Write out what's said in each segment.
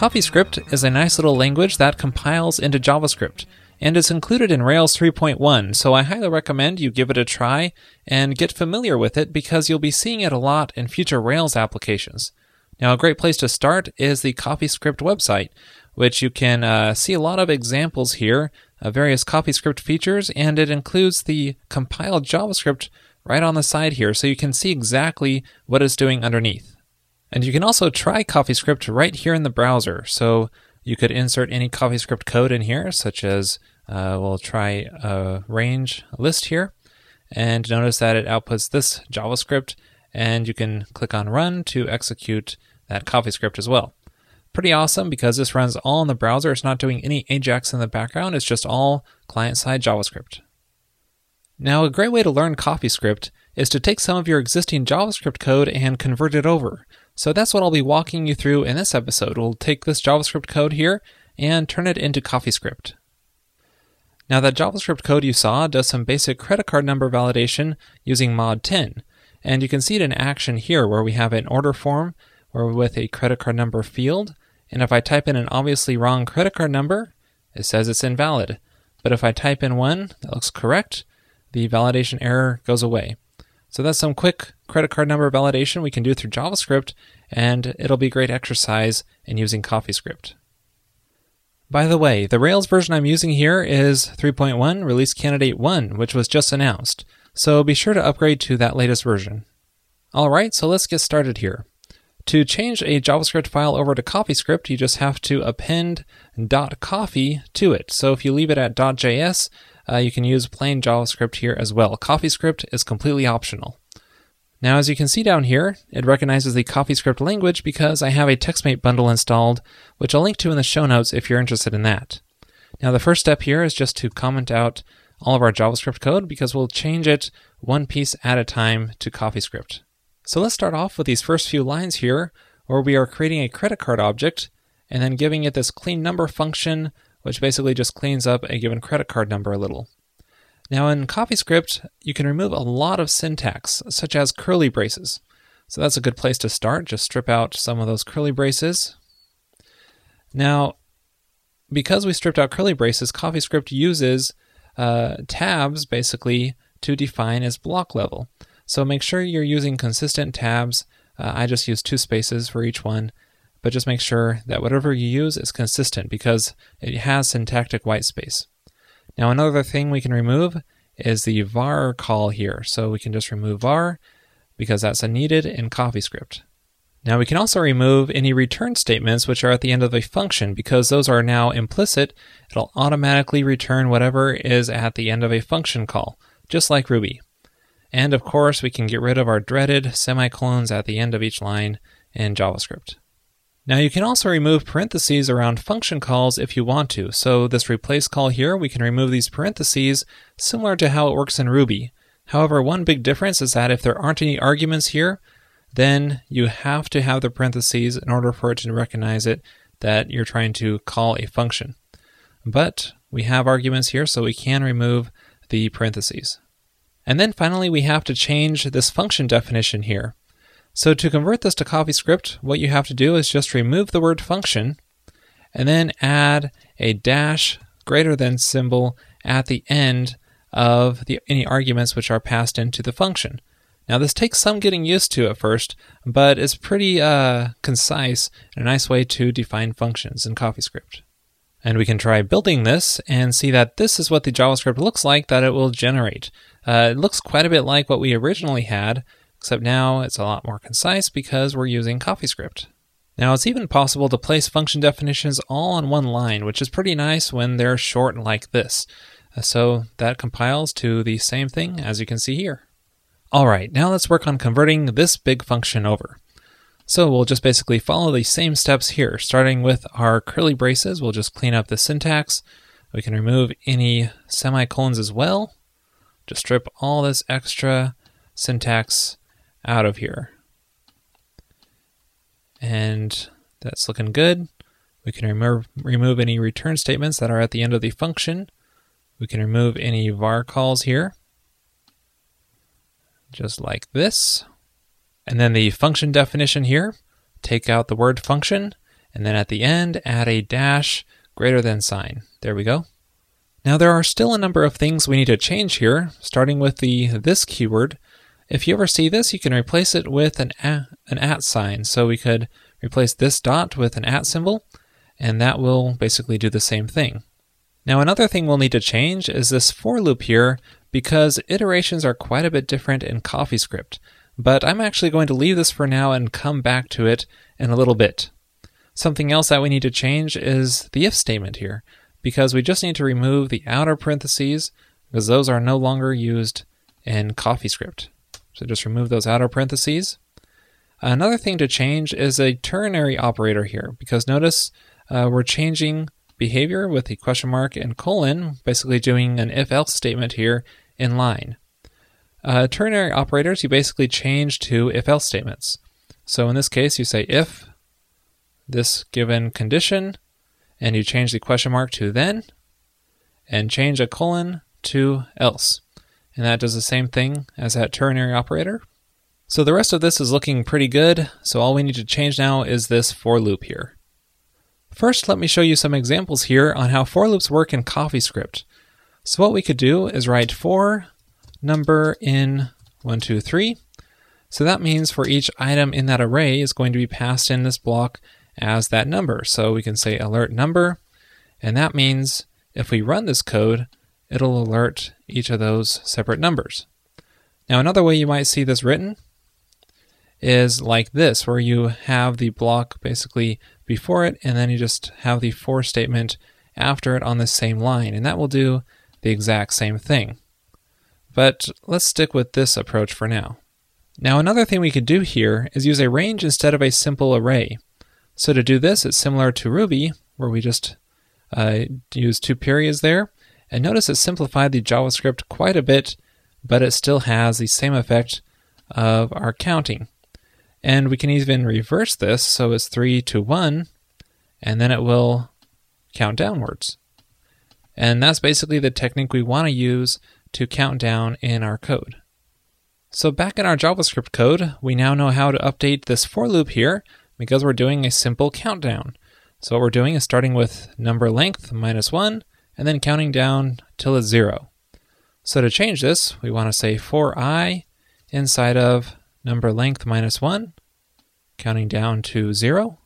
CoffeeScript is a nice little language that compiles into JavaScript, and it's included in Rails 3.1, so I highly recommend you give it a try and get familiar with it because you'll be seeing it a lot in future Rails applications. Now, a great place to start is the CoffeeScript website, which you can uh, see a lot of examples here of various CoffeeScript features, and it includes the compiled JavaScript right on the side here, so you can see exactly what it's doing underneath. And you can also try CoffeeScript right here in the browser. So you could insert any CoffeeScript code in here, such as uh, we'll try a range list here. And notice that it outputs this JavaScript, and you can click on run to execute that CoffeeScript as well. Pretty awesome because this runs all in the browser. It's not doing any Ajax in the background, it's just all client side JavaScript. Now, a great way to learn CoffeeScript is to take some of your existing JavaScript code and convert it over. So that's what I'll be walking you through in this episode. We'll take this JavaScript code here and turn it into CoffeeScript. Now that JavaScript code you saw does some basic credit card number validation using mod 10. And you can see it in action here where we have an order form or with a credit card number field. And if I type in an obviously wrong credit card number, it says it's invalid. But if I type in one that looks correct, the validation error goes away. So that's some quick credit card number validation we can do through JavaScript, and it'll be great exercise in using CoffeeScript. By the way, the Rails version I'm using here is 3.1 Release Candidate 1, which was just announced, so be sure to upgrade to that latest version. Alright, so let's get started here. To change a JavaScript file over to CoffeeScript, you just have to append .coffee to it. So if you leave it at .js, uh, you can use plain JavaScript here as well. CoffeeScript is completely optional. Now, as you can see down here, it recognizes the CoffeeScript language because I have a TextMate bundle installed, which I'll link to in the show notes if you're interested in that. Now, the first step here is just to comment out all of our JavaScript code because we'll change it one piece at a time to CoffeeScript. So let's start off with these first few lines here, where we are creating a credit card object and then giving it this clean number function which basically just cleans up a given credit card number a little. Now, in CoffeeScript, you can remove a lot of syntax, such as curly braces. So that's a good place to start. Just strip out some of those curly braces. Now, because we stripped out curly braces, CoffeeScript uses uh, tabs basically to define its block level. So make sure you're using consistent tabs. Uh, I just use two spaces for each one but just make sure that whatever you use is consistent because it has syntactic white space. Now another thing we can remove is the var call here. So we can just remove var because that's needed in CoffeeScript. Now we can also remove any return statements which are at the end of a function because those are now implicit. It'll automatically return whatever is at the end of a function call, just like Ruby. And of course, we can get rid of our dreaded semicolons at the end of each line in JavaScript. Now you can also remove parentheses around function calls if you want to. So this replace call here, we can remove these parentheses similar to how it works in Ruby. However, one big difference is that if there aren't any arguments here, then you have to have the parentheses in order for it to recognize it that you're trying to call a function. But we have arguments here, so we can remove the parentheses. And then finally, we have to change this function definition here. So to convert this to CoffeeScript, what you have to do is just remove the word function and then add a dash greater than symbol at the end of the, any arguments which are passed into the function. Now this takes some getting used to at first, but it's pretty uh, concise and a nice way to define functions in CoffeeScript. And we can try building this and see that this is what the JavaScript looks like that it will generate. Uh, it looks quite a bit like what we originally had, except now it's a lot more concise because we're using CoffeeScript. Now, it's even possible to place function definitions all on one line, which is pretty nice when they're short like this. Uh, so that compiles to the same thing as you can see here. All right, now let's work on converting this big function over. So we'll just basically follow the same steps here, starting with our curly braces. We'll just clean up the syntax. We can remove any semicolons as well. Just strip all this extra syntax out of here. And that's looking good. We can remove, remove any return statements that are at the end of the function. We can remove any var calls here, just like this. And then the function definition here, take out the word function and then at the end, add a dash greater than sign. There we go. Now there are still a number of things we need to change here, starting with the this keyword. If you ever see this, you can replace it with an at, an at sign. So we could replace this dot with an at symbol, and that will basically do the same thing. Now another thing we'll need to change is this for loop here because iterations are quite a bit different in CoffeeScript. But I'm actually going to leave this for now and come back to it in a little bit. Something else that we need to change is the if statement here because we just need to remove the outer parentheses because those are no longer used in CoffeeScript. So just remove those outer parentheses. Another thing to change is a ternary operator here because notice uh, we're changing behavior with the question mark and colon, basically doing an if else statement here in line. Uh, ternary operators you basically change to if else statements. So in this case, you say if this given condition and you change the question mark to then, and change a colon to else. And that does the same thing as that ternary operator. So the rest of this is looking pretty good, so all we need to change now is this for loop here. First, let me show you some examples here on how for loops work in CoffeeScript. So what we could do is write for number in 1, 2, 3. So that means for each item in that array is going to be passed in this block as that number. So we can say alert number, and that means if we run this code, it'll alert each of those separate numbers. Now, another way you might see this written is like this, where you have the block basically before it, and then you just have the for statement after it on the same line, and that will do the exact same thing. But let's stick with this approach for now. Now, another thing we could do here is use a range instead of a simple array. So to do this, it's similar to Ruby, where we just uh, use two periods there. And notice it simplified the JavaScript quite a bit, but it still has the same effect of our counting. And we can even reverse this, so it's 3 to 1, and then it will count downwards. And that's basically the technique we want to use to count down in our code. So back in our JavaScript code, we now know how to update this for loop here because we're doing a simple countdown. So what we're doing is starting with number length minus 1 and then counting down till it's 0. So to change this, we want to say for i inside of number length minus 1, counting down to 0.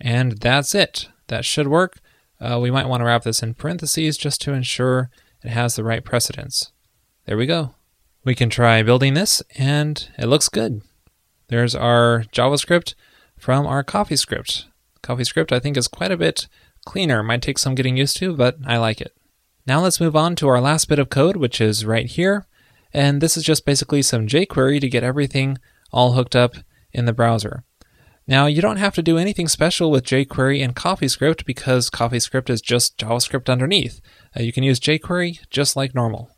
And that's it. That should work. Uh, we might want to wrap this in parentheses just to ensure it has the right precedence. There we go. We can try building this, and it looks good. There's our JavaScript from our CoffeeScript. CoffeeScript, I think, is quite a bit cleaner. Might take some getting used to, but I like it. Now let's move on to our last bit of code, which is right here. And this is just basically some jQuery to get everything all hooked up in the browser. Now, you don't have to do anything special with jQuery and CoffeeScript because CoffeeScript is just JavaScript underneath. Uh, you can use jQuery just like normal.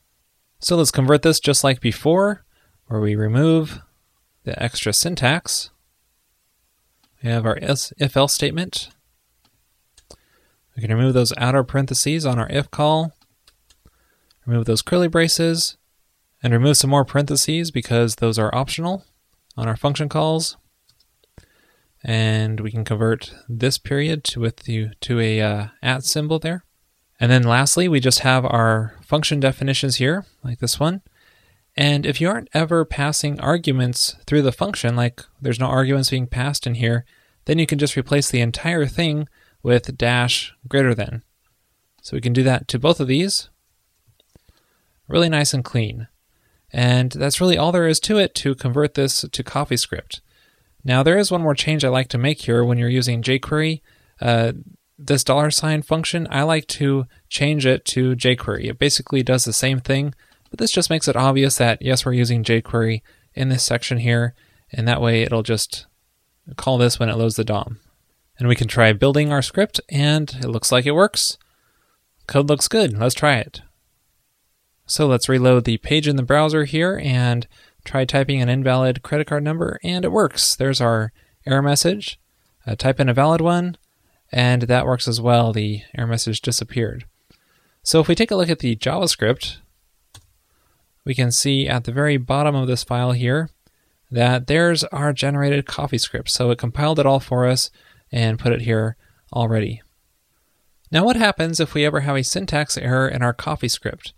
So let's convert this just like before, where we remove the extra syntax. We have our if else statement. We can remove those outer parentheses on our if call, remove those curly braces, and remove some more parentheses because those are optional on our function calls. And we can convert this period to with the to a uh, at symbol there. And then lastly, we just have our function definitions here, like this one. And if you aren't ever passing arguments through the function, like there's no arguments being passed in here, then you can just replace the entire thing with dash greater than. So we can do that to both of these. Really nice and clean. And that's really all there is to it to convert this to CoffeeScript. Now there is one more change I like to make here when you're using jQuery. Uh, this dollar sign function, I like to change it to jQuery. It basically does the same thing, but this just makes it obvious that yes, we're using jQuery in this section here, and that way it'll just call this when it loads the DOM. And we can try building our script, and it looks like it works. Code looks good. Let's try it. So let's reload the page in the browser here and try typing an invalid credit card number, and it works. There's our error message. Uh, type in a valid one, and that works as well. The error message disappeared. So if we take a look at the JavaScript, we can see at the very bottom of this file here that there's our generated CoffeeScript. So it compiled it all for us and put it here already. Now, what happens if we ever have a syntax error in our CoffeeScript?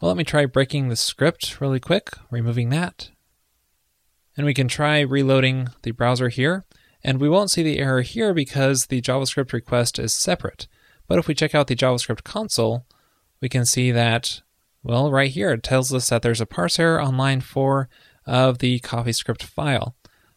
Well, let me try breaking the script really quick, removing that. And we can try reloading the browser here. And we won't see the error here because the JavaScript request is separate. But if we check out the JavaScript console, we can see that, well, right here, it tells us that there's a parse error on line 4 of the CoffeeScript file.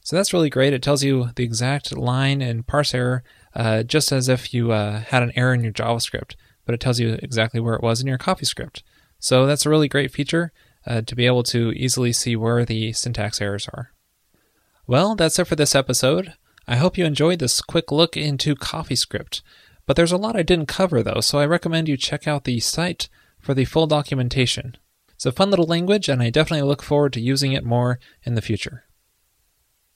So that's really great. It tells you the exact line and parse error, uh, just as if you uh, had an error in your JavaScript, but it tells you exactly where it was in your CoffeeScript. So that's a really great feature uh, to be able to easily see where the syntax errors are. Well, that's it for this episode. I hope you enjoyed this quick look into CoffeeScript. But there's a lot I didn't cover though, so I recommend you check out the site for the full documentation. It's a fun little language, and I definitely look forward to using it more in the future.